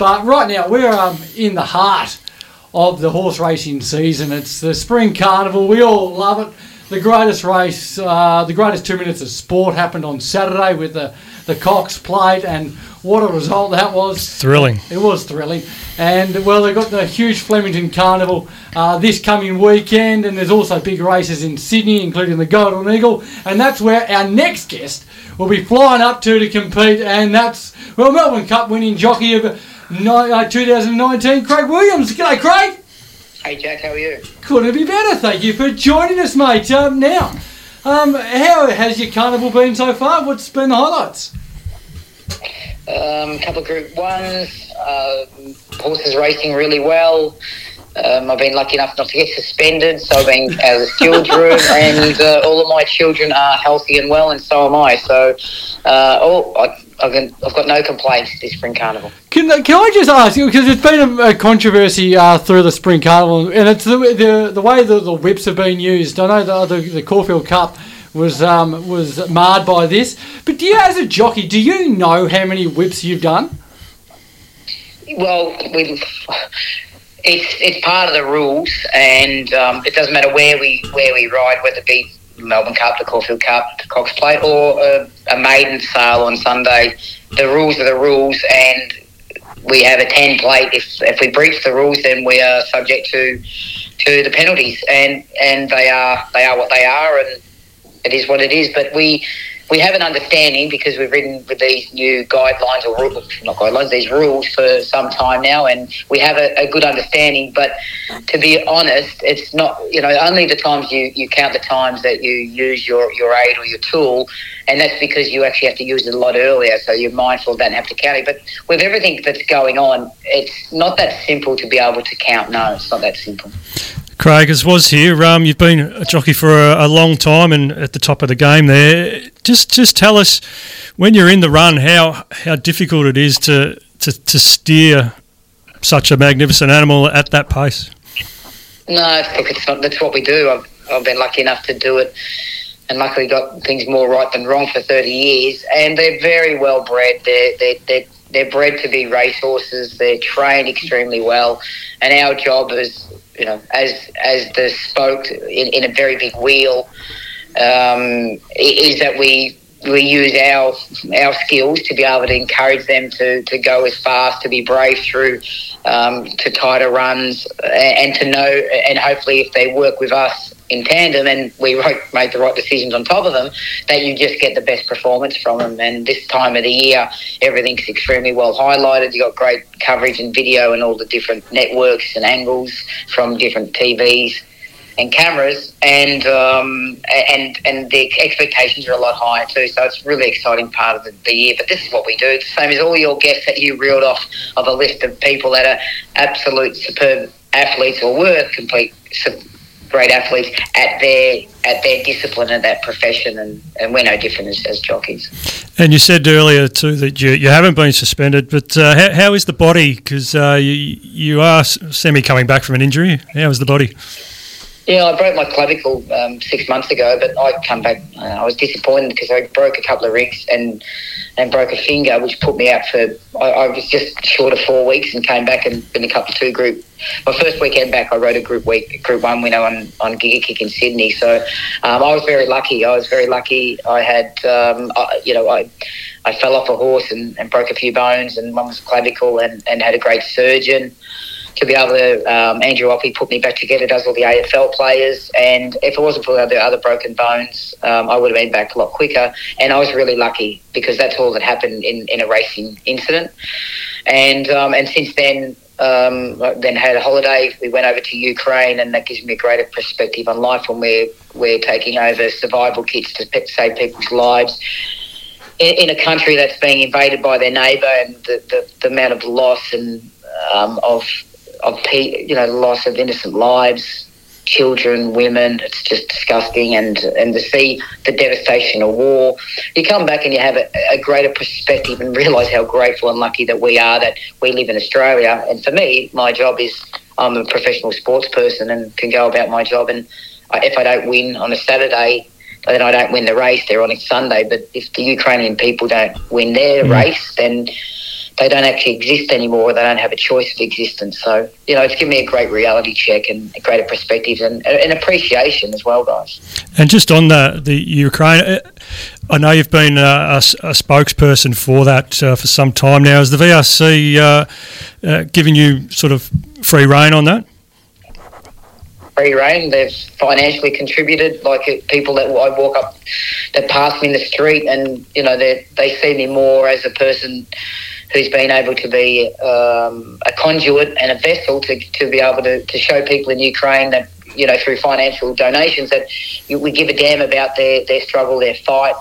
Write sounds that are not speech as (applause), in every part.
But right now we're um, in the heart of the horse racing season. It's the spring carnival. We all love it. The greatest race, uh, the greatest two minutes of sport happened on Saturday with the the Cox Plate, and what a result that was! Thrilling. It was thrilling. And well, they've got the huge Flemington Carnival uh, this coming weekend, and there's also big races in Sydney, including the Golden Eagle, and that's where our next guest will be flying up to to compete, and that's well, Melbourne Cup winning jockey of 2019, Craig Williams. G'day, Craig. Hey Jack, how are you? Couldn't be better. Thank you for joining us, mate. Um, now, um, how has your carnival been so far? What's been the highlights? Um, a couple of Group Ones, uh, horses racing really well. Um, I've been lucky enough not to get suspended, so I've been out of the room, and uh, all of my children are healthy and well, and so am I. So, uh, oh, I, I've, got no complaints this spring carnival. Can, can I just ask you because it's been a, a controversy uh, through the spring carnival, and it's the the, the way that the whips have been used. I know the the, the Caulfield Cup was um, was marred by this, but do you, as a jockey, do you know how many whips you've done? Well, we it's it's part of the rules, and um, it doesn't matter where we where we ride, whether it be Melbourne Cup, the Caulfield Cup, the Cox Plate, or a, a maiden sale on Sunday. The rules are the rules, and we have a ten plate. If if we breach the rules, then we are subject to to the penalties, and and they are they are what they are, and it is what it is. But we we have an understanding because we've ridden with these new guidelines or rules, not guidelines, these rules for some time now, and we have a, a, good understanding. But to be honest, it's not, you know, only the times you, you count the times that you use your, your aid or your tool, and that's because you actually have to use it a lot earlier, so you're mindful of that and have to count it. But with everything that's going on, it's not that simple to be able to count. No, it's not that simple. Craig, as was here, um, you've been a jockey for a, a, long time and at the top of the game there. Just just tell us when you're in the run how how difficult it is to to, to steer such a magnificent animal at that pace. No, look, it's not. That's what we do. I've, I've been lucky enough to do it, and luckily got things more right than wrong for thirty years. And they're very well bred. They're they're, they're they're bred to be racehorses. They're trained extremely well, and our job is you know, as as the spoke in, in a very big wheel, um, is that we we use our our skills to be able to encourage them to, to go as fast, to be brave through um, to tighter runs, and to know, and hopefully, if they work with us in tandem and we (laughs) make the right decisions on top of them, that you just get the best performance from them. And this time of the year, everything's extremely well highlighted. You've got great coverage and video and all the different networks and angles from different TVs and cameras, and um, and and the expectations are a lot higher too. So it's a really exciting part of the, the, year. But this is what we do. It's the same as all your guests that you reeled off of a list of people that are absolute superb athletes or were complete great athletes at their at their discipline and that profession, and, and we're no different as, as jockeys. And you said earlier too that you, you haven't been suspended, but uh, how, how is the body? Because uh, you you are semi coming back from an injury. How is the body? Yeah, I broke my clavicle um, six months ago, but I come back. Uh, I was disappointed because I broke a couple of ribs and and broke a finger, which put me out for. I, I, was just short of four weeks and came back and been a couple two group. My first weekend back, I rode a group week, group one winner on on Giga Kick in Sydney. So um, I was very lucky. I was very lucky. I had, um, I, you know, I. I fell off a horse and, and broke a few bones, and one was clavicle, and, and had a great surgeon to be able to, um, Andrew Oppy put me back together, does all the AFL players. And if it wasn't for the other broken bones, um, I would have been back a lot quicker. And I was really lucky because that's all that happened in, in a racing incident. And, um, and since then, um, then had a holiday. We went over to Ukraine, and that gives me a greater perspective on life when we're we're taking over survival kits to save people's lives in, in a country that's being invaded by their neighbour, and the, the, the amount of loss and um, of of you know loss of innocent lives, children, women. It's just disgusting, and and to see the devastation of war, you come back and you have a, a greater perspective and (laughs) realise how grateful and lucky that we are that we live in Australia. And for me, my job is I'm a professional sports person and can go about my job. And if I don't win on a Saturday, then I don't win the race. They're on a Sunday. But if the Ukrainian people don't win their mm. race, then they don't actually exist anymore. They don't have a choice of existence. So, you know, it's given me a great reality check and a greater perspective and an appreciation as well, guys. And just on the, the Ukraine, uh, I know you've been a, a, a spokesperson for that uh, for some time now. Is the VRC uh, uh, giving you sort of free reign on that? free reign. They've financially contributed. Like people that I walk up, that pass me in the street, and you know they they see me more as a person who's been able to be um, a conduit and a vessel to, to be able to, to show people in Ukraine that you know through financial donations that we give a damn about their, their struggle, their fight,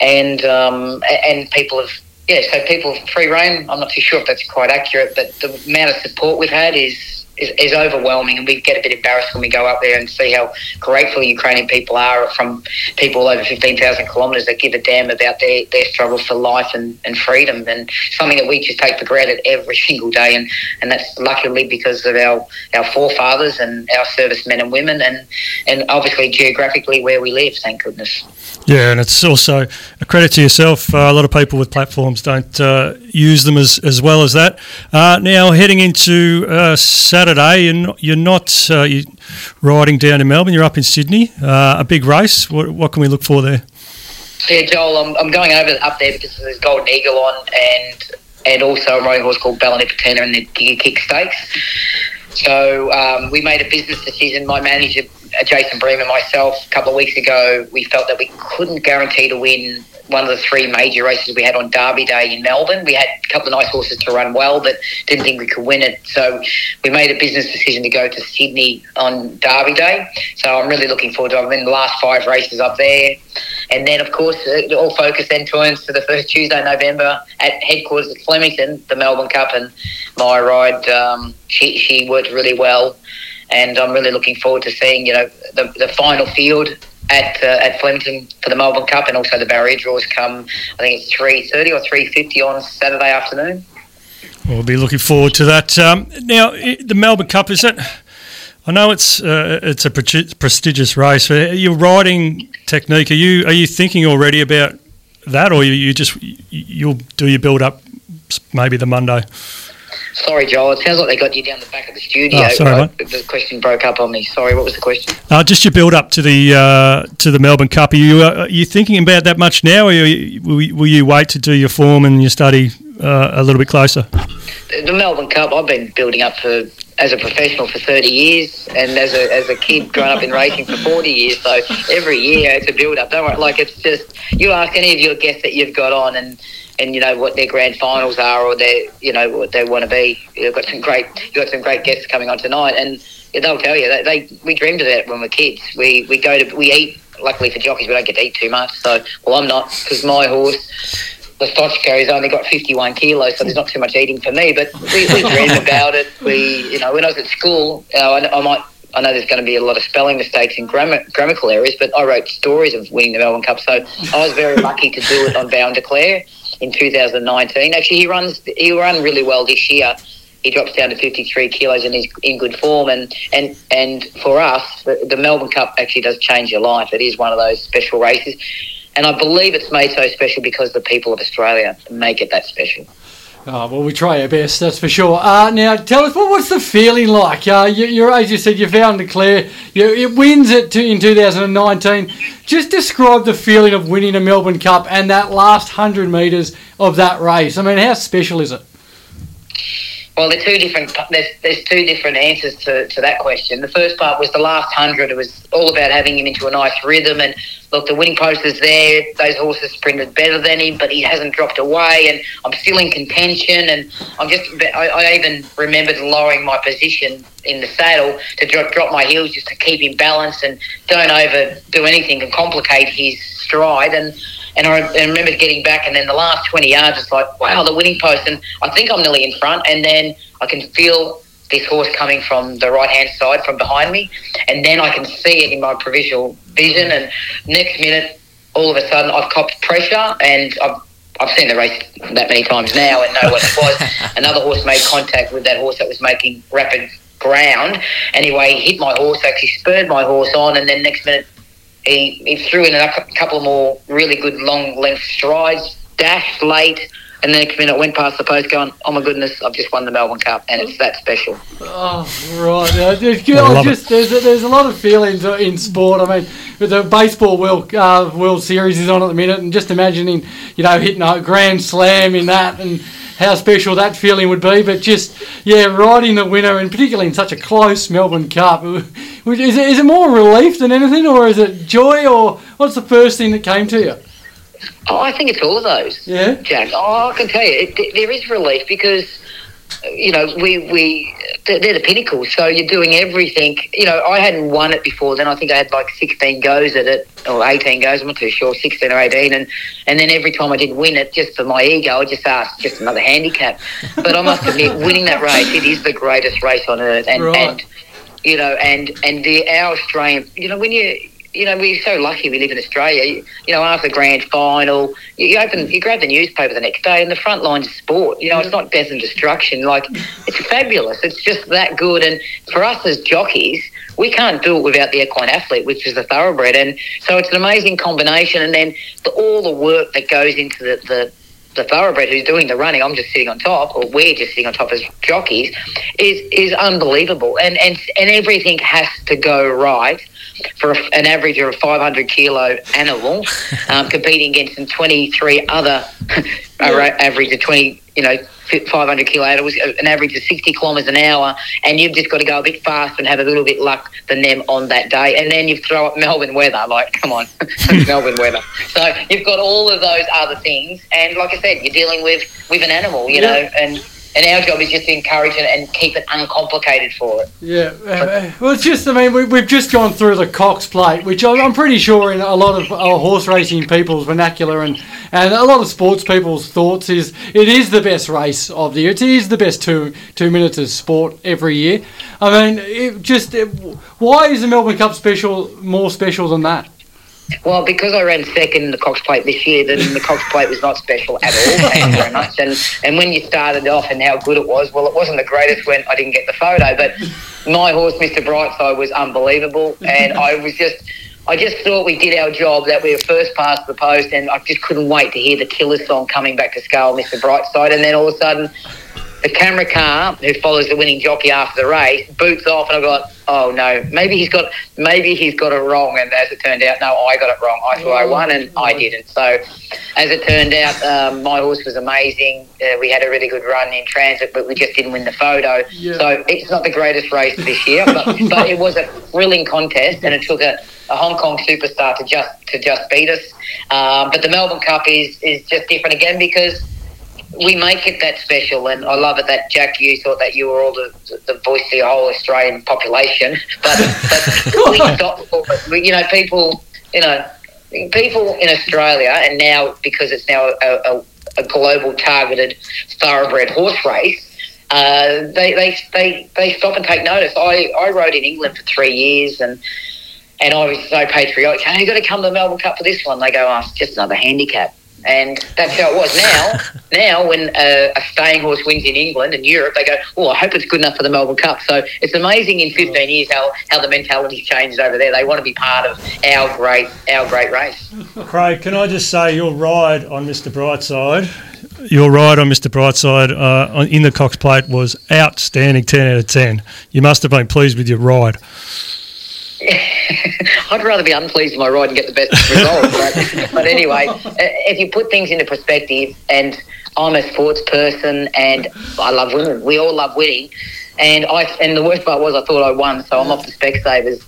and um, and people have yeah. So people free reign. I'm not too sure if that's quite accurate, but the amount of support we've had is is, is, overwhelming, and we get a bit embarrassed when we go up there and see how grateful Ukrainian people are from people over 15,000 kilometres that give a damn about their, their struggle for life and, and freedom, and something that we just take for granted every (laughs) single day, and, and that's luckily because of our, our forefathers and our servicemen and women, and, and obviously geographically where we live, thank goodness. Yeah, and it's also a credit to yourself. Uh, a lot of people with platforms don't uh, use them as, as well as that. Uh, now, heading into uh, Saturday, you're not, you're, not uh, you're riding down in Melbourne, you're up in Sydney. Uh, a big race. What, what, can we look for there? Yeah, Joel, I'm, I'm going over up there because there's Golden Eagle on and and also a riding horse called Ballanipatina in the Giga Kick Stakes. So um, we made a business decision. My manager Jason Bream and myself a couple of weeks ago, we felt that we couldn't guarantee to win one of the three major races we had on Derby Day in Melbourne. We had a couple of nice horses to run well, but didn't think we could win it. So we made a business decision to go to Sydney on Derby Day. So I'm really looking forward to it. I've been the last five races up there. And then, of course, all focus then turns to the first Tuesday, November at headquarters at Flemington, the Melbourne Cup. And my ride, um, she, she worked really well. And I'm really looking forward to seeing, you know, the, the final field at uh, at Flemington for the Melbourne Cup, and also the barrier draws come. I think it's three thirty or three fifty on Saturday afternoon. We'll be looking forward to that. Um, now, the Melbourne Cup is it? I know it's uh, it's a pre- prestigious race. Your riding technique are you are you thinking already about that, or you, you just you'll do your build up maybe the Monday? Sorry, Joel. It sounds like they got you down the back of the studio. Oh, sorry, The question broke up on me. Sorry. What was the question? Uh, just your build up to the uh, to the Melbourne Cup. Are you uh, are you thinking about that much now, or you, will, you, will, you wait to do your form and your study uh, a little bit closer? The Melbourne Cup. I've been building up for as a professional for 30 years and as a, as a kid growing up in racing for 40 years so every year it's a build up don't worry like it's just you ask any of your guests that you've got on and and you know what their grand finals are or their you know what they want to be. You've got some great you've got some great guests coming on tonight, and they'll tell you that they we dreamed of that when we are kids. We we go to we eat. Luckily for jockeys, we don't get to eat too much. So well, I'm not because my horse. The Stochko has only got 51 kilos, so there's not too much eating for me. But we, we dream (laughs) about it. We, you know, when I was at school, you know, I, I might I know there's going to be a lot of spelling mistakes in grammar, grammatical areas, but I wrote stories of winning the Melbourne Cup, so I was very lucky to do it on Vow and Declare in 2019. Actually, he runs he ran really well this year. He drops down to 53 kilos and he's in good form. And and and for us, the, the Melbourne Cup actually does change your life. It is one of those special races, and I believe it's made so special because the people of Australia make it that special. Oh, well, we try our best, that's for sure. Uh, now, tell us, what, what's the feeling like? Uh, you, you're, as you said, you Vow and Declare. You, it wins it to, in 2019. Just describe the feeling of winning a Melbourne Cup and that last 100 metres of that race. I mean, how special is it? Well, there's two different. There's, there's two different answers to, to that question. The first part was the last hundred. It was all about having him into a nice rhythm. And look, the winning post is there. Those horses sprinted better than him, but he hasn't dropped away. And I'm still in contention. And I'm just. I, I even remembered lowering my position in the saddle to drop, drop my heels just to keep him balanced and don't overdo anything and complicate his stride. And and I, I remember getting back, and then the last 20 yards, it's like, wow, the winning post. And I think I'm nearly in front. And then I can feel this horse coming from the right hand side from behind me. And then I can see it in my provisional vision. And next minute, all of a sudden, I've copped pressure and I've I've seen the race that many times now and know what it was. (laughs) Another horse made contact with that horse that was making rapid ground. Anyway, he hit my horse, actually spurred my horse on, and then next minute he, he threw in a couple more really good long length strides, dashed late, And then next minute, I went past the post, going, "Oh my goodness, I've just won the Melbourne Cup, and it's that special." Oh, right. Yeah, there's, I love just, there's, a, there's a lot of feelings in sport. I mean, with the baseball World, uh, World Series is on at the minute, and just imagining, you know, hitting a grand slam in that and how special that feeling would be. But just, yeah, riding the winner, and particularly in such a close Melbourne Cup, is it, is it more relief than anything, or is it joy, or what's the first thing that came to you? Oh, I think it's all of those. Yeah, Jack. Oh, I can tell you, it, there is relief because you know we we they're the pinnacle. So you're doing everything. You know, I hadn't won it before. Then I think I had like 16 goes at it, or 18 goes. I'm not too sure, 16 or 18. And and then every time I did win it, just for my ego, I just asked just another handicap. But I must admit, (laughs) winning that race, it is the greatest race on earth. And Right. and you know, and and the our Australian, you know, when you you know, we're so lucky we live in Australia. You, know, after the grand final, you, you open, you grab the newspaper the next day, and the front line's of sport. You know, it's not death and destruction. Like, it's fabulous. It's just that good. And for us as jockeys, we can't do it without the equine athlete, which is the thoroughbred. And so it's an amazing combination. And then the, all the work that goes into the, the the thoroughbred who's doing the running, I'm just sitting on top, or we're just sitting on top as jockeys, is is unbelievable. And and and everything has to go right for an average of a 500 kilo animal (laughs) um, competing against some 23 other (laughs) a- average of 20, you know. 500 kilo animals, an average of 60 kilometres an hour, and you've just got to go a bit faster and have a little bit luck than them on that day. And then you throw up Melbourne weather, like, come on, (laughs) Melbourne weather. So you've got all of those other things, and like I said, you're dealing with with an animal, you Yeah. know, and and our job is just to encourage it and keep it uncomplicated for it. Yeah, uh, well, it's just, I mean, we, we've just gone through the Cox Plate, which I'm pretty sure in a lot of uh, horse racing people's vernacular and, and a lot of sports people's thoughts is it is the best race of the year. It is the best two two minutes of sport every year. I mean, it just it, why is the Melbourne Cup special more special than that? Well, because I ran second in the Cox Plate this year, then the Cox Plate was not special at all. (laughs) Thank you very much. And and when you started off and how good it was, well, it wasn't the greatest when I didn't get the photo, but my horse, Mr. Brightside, was unbelievable, and I was just. I just thought we did our job, that we were first past the post, and I just couldn't wait to hear the killer song coming back to scale, Mr. Brightside. And then all of a sudden, the camera car who follows the winning jockey after the race boots off, and I got, oh no, maybe he's got, maybe he's got it wrong. And as it turned out, no, I got it wrong. I thought I won, and I didn't. So, as it turned out, um, my horse was amazing. Uh, we had a really good run in transit, but we just didn't win the photo. Yeah. So it's not the greatest race this year, but, (laughs) but it was a thrilling contest, and it took a, a Hong Kong superstar to just to just beat us. Um, but the Melbourne Cup is is just different again because we make it that special, and I love it that Jack, you thought that you were all the, the voice of the whole Australian population, (laughs) but, but (laughs) we stop for it. We- You know, people, you know, people in Australia, and now because it's now a, a, a global targeted thoroughbred horse race. Uh, they, they, they, they stop and take notice. I, I rode in England for three years and and I was so patriotic. Hey, you got to come to the Melbourne Cup for this one. They go, oh, it's just another handicap. And that's how it was. Now, (laughs) now when uh, a staying horse wins in England and Europe, they go, oh, I hope it's good enough for the Melbourne Cup. So it's amazing in 15 years how, how the mentality changed over there. They want to be part of our great our great race. Craig, can I just say your ride on Mr. Brightside, your ride on Mr. Brightside uh, in the Cox Plate was outstanding, 10 out of 10. You must have been pleased with your ride. (laughs) I'd rather be unpleased with my ride and get the best result. But, (laughs) but anyway, uh, if you put things into perspective, and I'm a sports person, and I love winning. We all love winning. And I and the worst part was I thought I won, so I'm off the Specsavers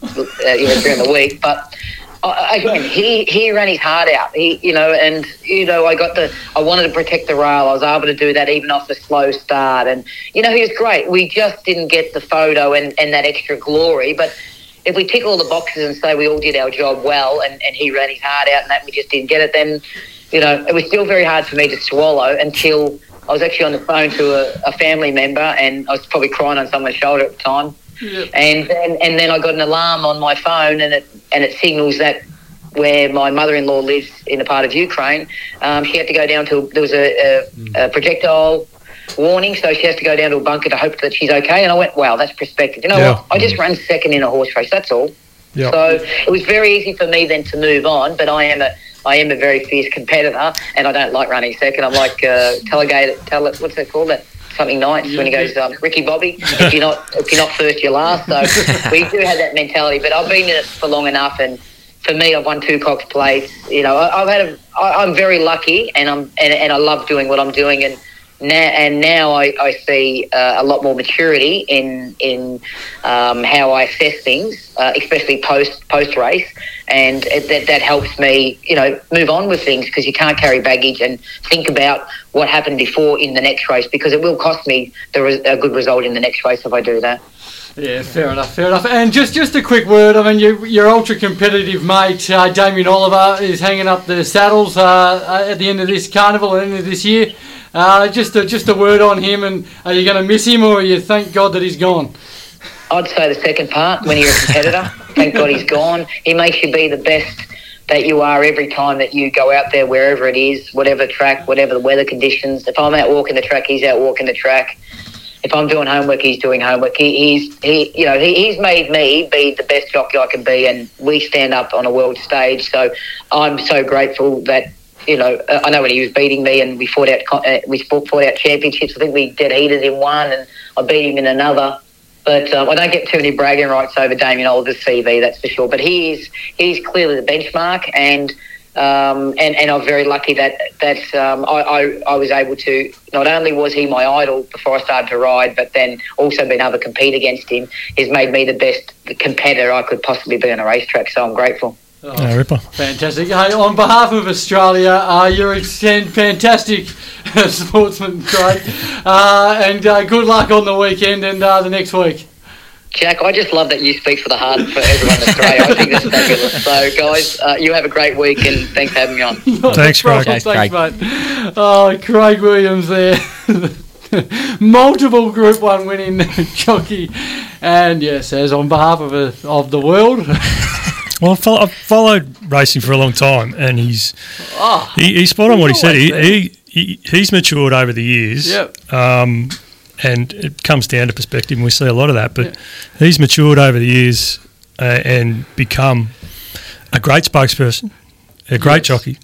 uh, you know, during the week. But I, again, he he ran his heart out. He you know, and you know, I got the I wanted to protect the rail. I was able to do that even off the slow start, and you know, he was great. We just didn't get the photo and and that extra glory, but if we tick all the boxes and say we all did our job well and, and he ran his heart out and that we just didn't get it, then, you know, it was still very hard for me to swallow until I was actually on the phone to a, a family member and I was probably crying on someone's shoulder at the time. And, and and then I got an alarm on my phone and it and it signals that where my mother-in-law lives in a part of Ukraine, um, she had to go down to there was a, a, a projectile warning, so she has to go down to a bunker to hope that she's okay. And I went, wow, that's perspective. You know Yeah. what? I just ran second in a horse race. That's all. Yeah. So it was very easy for me then to move on. But I am a I am a very fierce competitor, and I don't like running second. I'm like uh, tele, what's it called? That something nights when he goes, um, Ricky Bobby. If you're not, if you're not first, you're last. So (laughs) we do have that mentality. But I've been in it for long enough, and for me, I've won two Cox plates. You know, I, I've had a, I, I'm very lucky, and I'm and, and I love doing what I'm doing, and now and now I, I see uh, a lot more maturity in in um, how I assess things, uh, especially post post race, and it, that that helps me, you know, move on with things because you can't carry baggage and think about what happened before in the next race because it will cost me the a good result in the next race if I do that. Yeah, fair enough, fair enough. And just just a quick word. I mean, your, your ultra competitive mate uh, Damien Oliver is hanging up the saddles uh, at the end of this carnival, the end of this year. Uh, just a, just a word on him, and are you going to miss him, or are you thank God that he's gone? I'd say the second part when you're a competitor. thank God he's gone. He makes you be the best that you are every time that you go out there, wherever it is, whatever track, whatever the weather conditions. If I'm out walking the track, he's out walking the track. If I'm doing homework, he's doing homework. He, he's he, you know, he, he's made me be the best jockey I can be, and we stand up on a world stage. So I'm so grateful that you know, uh, I know when he was beating me and we fought out, uh, we fought, out championships. I think we dead heated in one and I beat him in another. But um, I don't get too many bragging rights over Damien Oliver's CV, that's for sure. But he is he's clearly the benchmark, and um, and and I'm very lucky that that um, I, I, I was able to. Not only was he my idol before I started to ride, but then also being able to compete against him has made me the best competitor I could possibly be on a racetrack. So I'm grateful. Oh, yeah, Ripper. Fantastic. Hey, on behalf of Australia, uh, you're a fantastic (laughs) sportsman, Craig. Uh, and uh, good luck on the weekend and uh, the next week. Jack, I just love that you speak for the heart for everyone in Australia. I think that's fabulous. So, guys, uh, you have a great week and thanks for having me on. (laughs) thanks, Craig. Thanks, Craig. mate. Oh, Craig Williams there. (laughs) Multiple Group 1 winning (laughs) jockey. And yes, as on behalf of, a, of the world. Well, I've followed racing for a long time, and he's oh, he, he's spot on what he said. He, he, he, he's matured over the years. Yep. Um, and it comes down to perspective, and we see a lot of that. But yep. he's matured over the years uh, and become a great spokesperson, a great yes. jockey.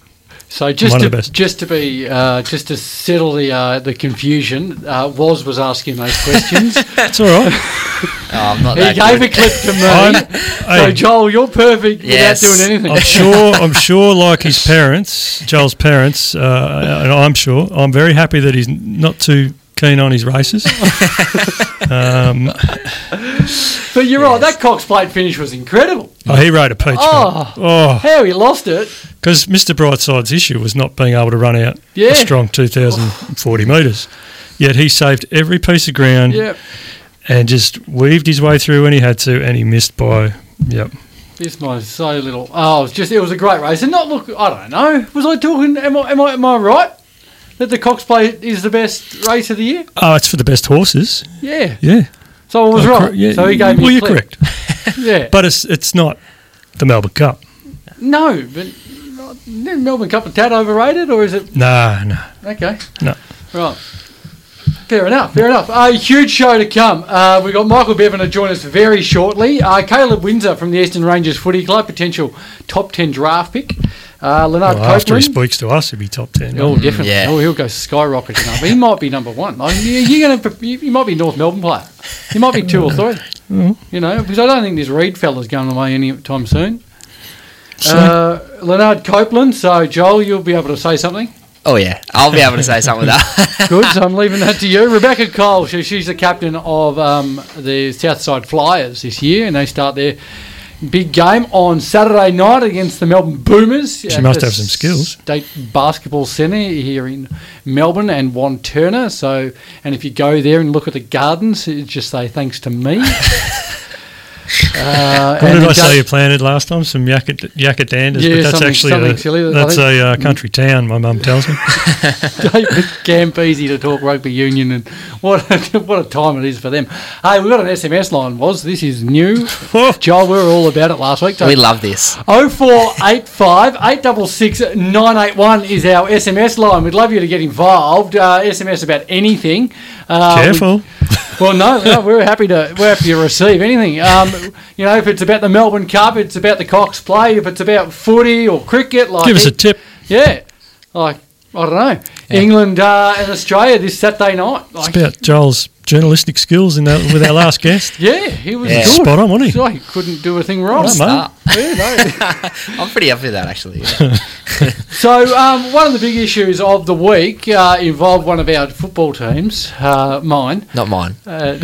So just to just to be uh, just to settle the uh, the confusion, uh, Was was asking those questions. (laughs) That's all right. (laughs) oh, I'm not. He gave good. a clip to me. (laughs) so Joel, you're perfect yes. without doing anything. I'm sure. I'm sure. Like his parents, Joel's parents, uh, and I'm sure. I'm very happy that he's not too keen on his races. (laughs) um, but you're yes. right. That Cox Plate finish was incredible. Oh, he rode a peach. Oh, oh, how he lost it. Because Mr. Brightside's issue was not being able to run out yeah. a strong 2,040 metres. Yet he saved every piece of ground yep. and just weaved his way through when he had to, and he missed by, yep. This was so little. Oh, it was just it was a great race, and not look. I don't know. Was I talking? Am I am I, am I right? That the Cox Plate is the best race of the year? Oh, it's for the best horses. Yeah. Yeah. So I was oh, right. Cor- yeah. So he gave me. Well, you're correct. (laughs) yeah. But it's it's not the Melbourne Cup. No, but not, Melbourne Cup a tad overrated, or is it? No, no. Okay. No. Right. Fair enough, fair enough. A huge show to come. Uh, we've got Michael Bevan to join us very shortly. Uh, Caleb Windsor from the Eastern Ranges Footy Club, potential top 10 draft pick. Uh, Leonard well, after he speaks to us, he'll be top 10. Oh, definitely. Yeah. Oh, he'll go skyrocketing up. He might be number one. Like, you're gonna, you might be North Melbourne player. He might be two or three. Mm-hmm. You know, because I don't think this Reid fella's going away anytime soon. Uh, Leonard Copeland. So, Joel, you'll be able to say something. Oh yeah, I'll be able to say something with that. (laughs) Good, so I'm (laughs) leaving that to you. Rebecca Cole, she, she's the captain of um, the Southside Flyers this year, and they start their big game on Saturday night against the Melbourne Boomers. She must have some skills. State Basketball Centre here in Melbourne and Wantirna. So, and if you go there and look at the gardens, just say thanks to me. (laughs) Uh, what did I say you planted last time? Some yakat, yakatanders, yeah, but that's actually a, silly, that's a uh, country town. My mum tells me. (laughs) David Campese to talk rugby union, and what a, (laughs) what a time it is for them. Hey, we've got an SMS line. Was this is new? (laughs) Joel, we were all about it last week. So we love this. Oh four eight five eight double six nine eight one is our SMS line. We'd love you to get involved. Uh, SMS about anything. Uh, Careful. (laughs) Well, no, no, we're happy to we're happy to receive anything. Um, you know, if it's about the Melbourne Cup, it's about the Cox Plate. If it's about footy or cricket, like Give us a tip. yeah, like I don't know, England uh, and Australia this Saturday night. It's about Joel's journalistic skills in that with our last guest. (laughs) yeah, he was Yeah. good. Spot on, wasn't he? So he couldn't do a thing wrong. Right, mate. Ah, Yeah, no. (laughs) I'm pretty happy with that actually. yeah. (laughs) So, um, one of the big issues of the week uh, involved one of our football teams, uh, mine, Not mine. uh,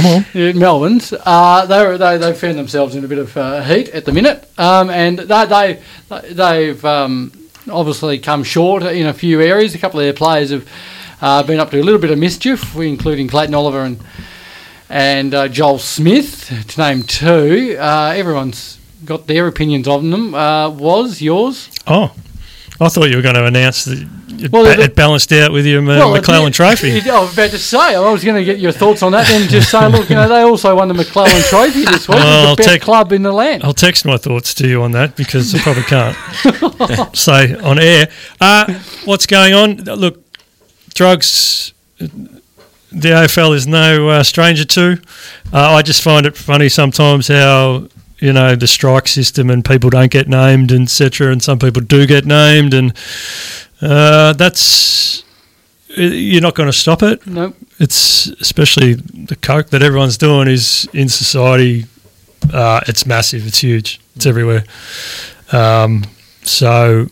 Come on. yeah, Melbourne's. Uh, they, were, they they found themselves in a bit of uh, heat at the minute, um, and they, they they've um, obviously come short in a few areas. A couple of their players have uh, been up to a little bit of mischief, including Clayton Oliver and and uh, Joel Smith, to name two. Uh, everyone's got their opinions on them. Uh, was yours? Oh, I thought you were going to announce that it, Well, ba- the- it balanced out with your uh, Well, McClelland it- Trophy. it- (laughs) I was about to say, I was going to get your thoughts on that, then just say, look, you know, they also won the McClelland Trophy this week, Well, the best take- club in the land. I'll text my thoughts to you on that because I probably can't (laughs) say on air. Uh, what's going on? Look, drugs. The AFL is no uh, stranger to. Uh, I just find it funny sometimes how you know the strike system and people don't get named, etc. And some people do get named, and uh, that's you're not going to stop it No, it's especially the coke that everyone's doing is in society. Uh, it's massive. It's huge. It's everywhere. Um, so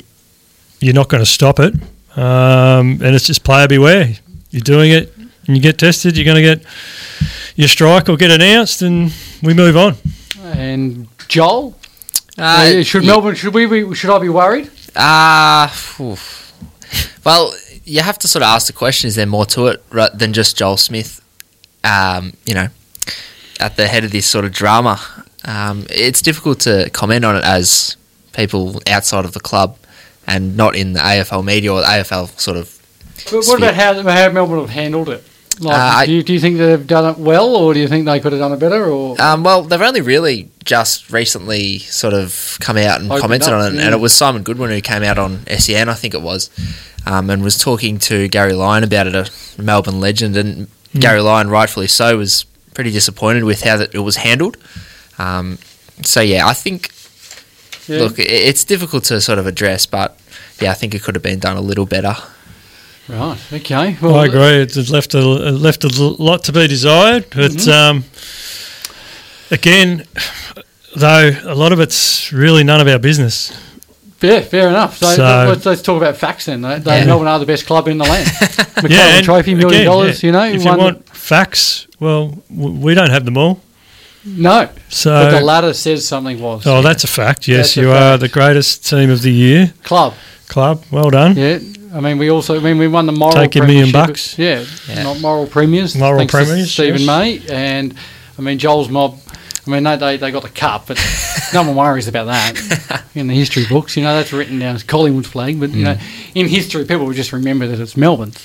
you're not going to stop it, um, and it's just player beware. You're doing it, and you get tested. You're going to get your strike or get announced, and we move on. And Joel, Uh, uh, should yeah. Melbourne? Should we? Be, should I be worried? Uh, well, you have to sort of ask the question: Is there more to it than just Joel Smith? Um, you know, at the head of this sort of drama. Um, it's difficult to comment on it as people outside of the club and not in the AFL media or the AFL sort of. But what Sphere. about how, how Melbourne have handled it? Like, Uh, do, you, do you think they've done it well, or do you think they could have done it better? Or Um, well, they've only really just recently sort of come out and commented up, on it, yeah. and it was Simon Goodwin who came out on SEN, I think it was, um, and was talking to Gary Lyon about it, a Melbourne legend, and Hmm. Gary Lyon, rightfully so, was pretty disappointed with how that it was handled. Um, so yeah, I think yeah. look, it's difficult to sort of address, but yeah, I think it could have been done a little better. Right, okay. I agree. It's it's left a left a lot to be desired. But Mm-hmm. um, again, though, a lot of it's really none of our business. Yeah, fair enough. So, So- let's, let's talk about facts then. They, they Yeah. Melbourne are the best club in the land. (laughs) McClelland Trophy, million again, dollars. yeah, You know, if won- you want facts, well, we don't have them all. no. So, but the ladder says something was oh, that's a fact. Yes, That's a you are fact. the greatest team of the year, club. club. Well done. Yeah, I mean, we also, I mean, we won the moral. Take your million bucks. Yeah, Yeah. not moral premiers. Moral thanks to premiers, Steven yes. May, and I mean Joel's mob. I mean, they, they, they got the cup, but (laughs) no one worries about that in the history books. You know, that's written down as Collingwood's flag, but you know, Mm. in history, people will just remember that it's Melbourne's.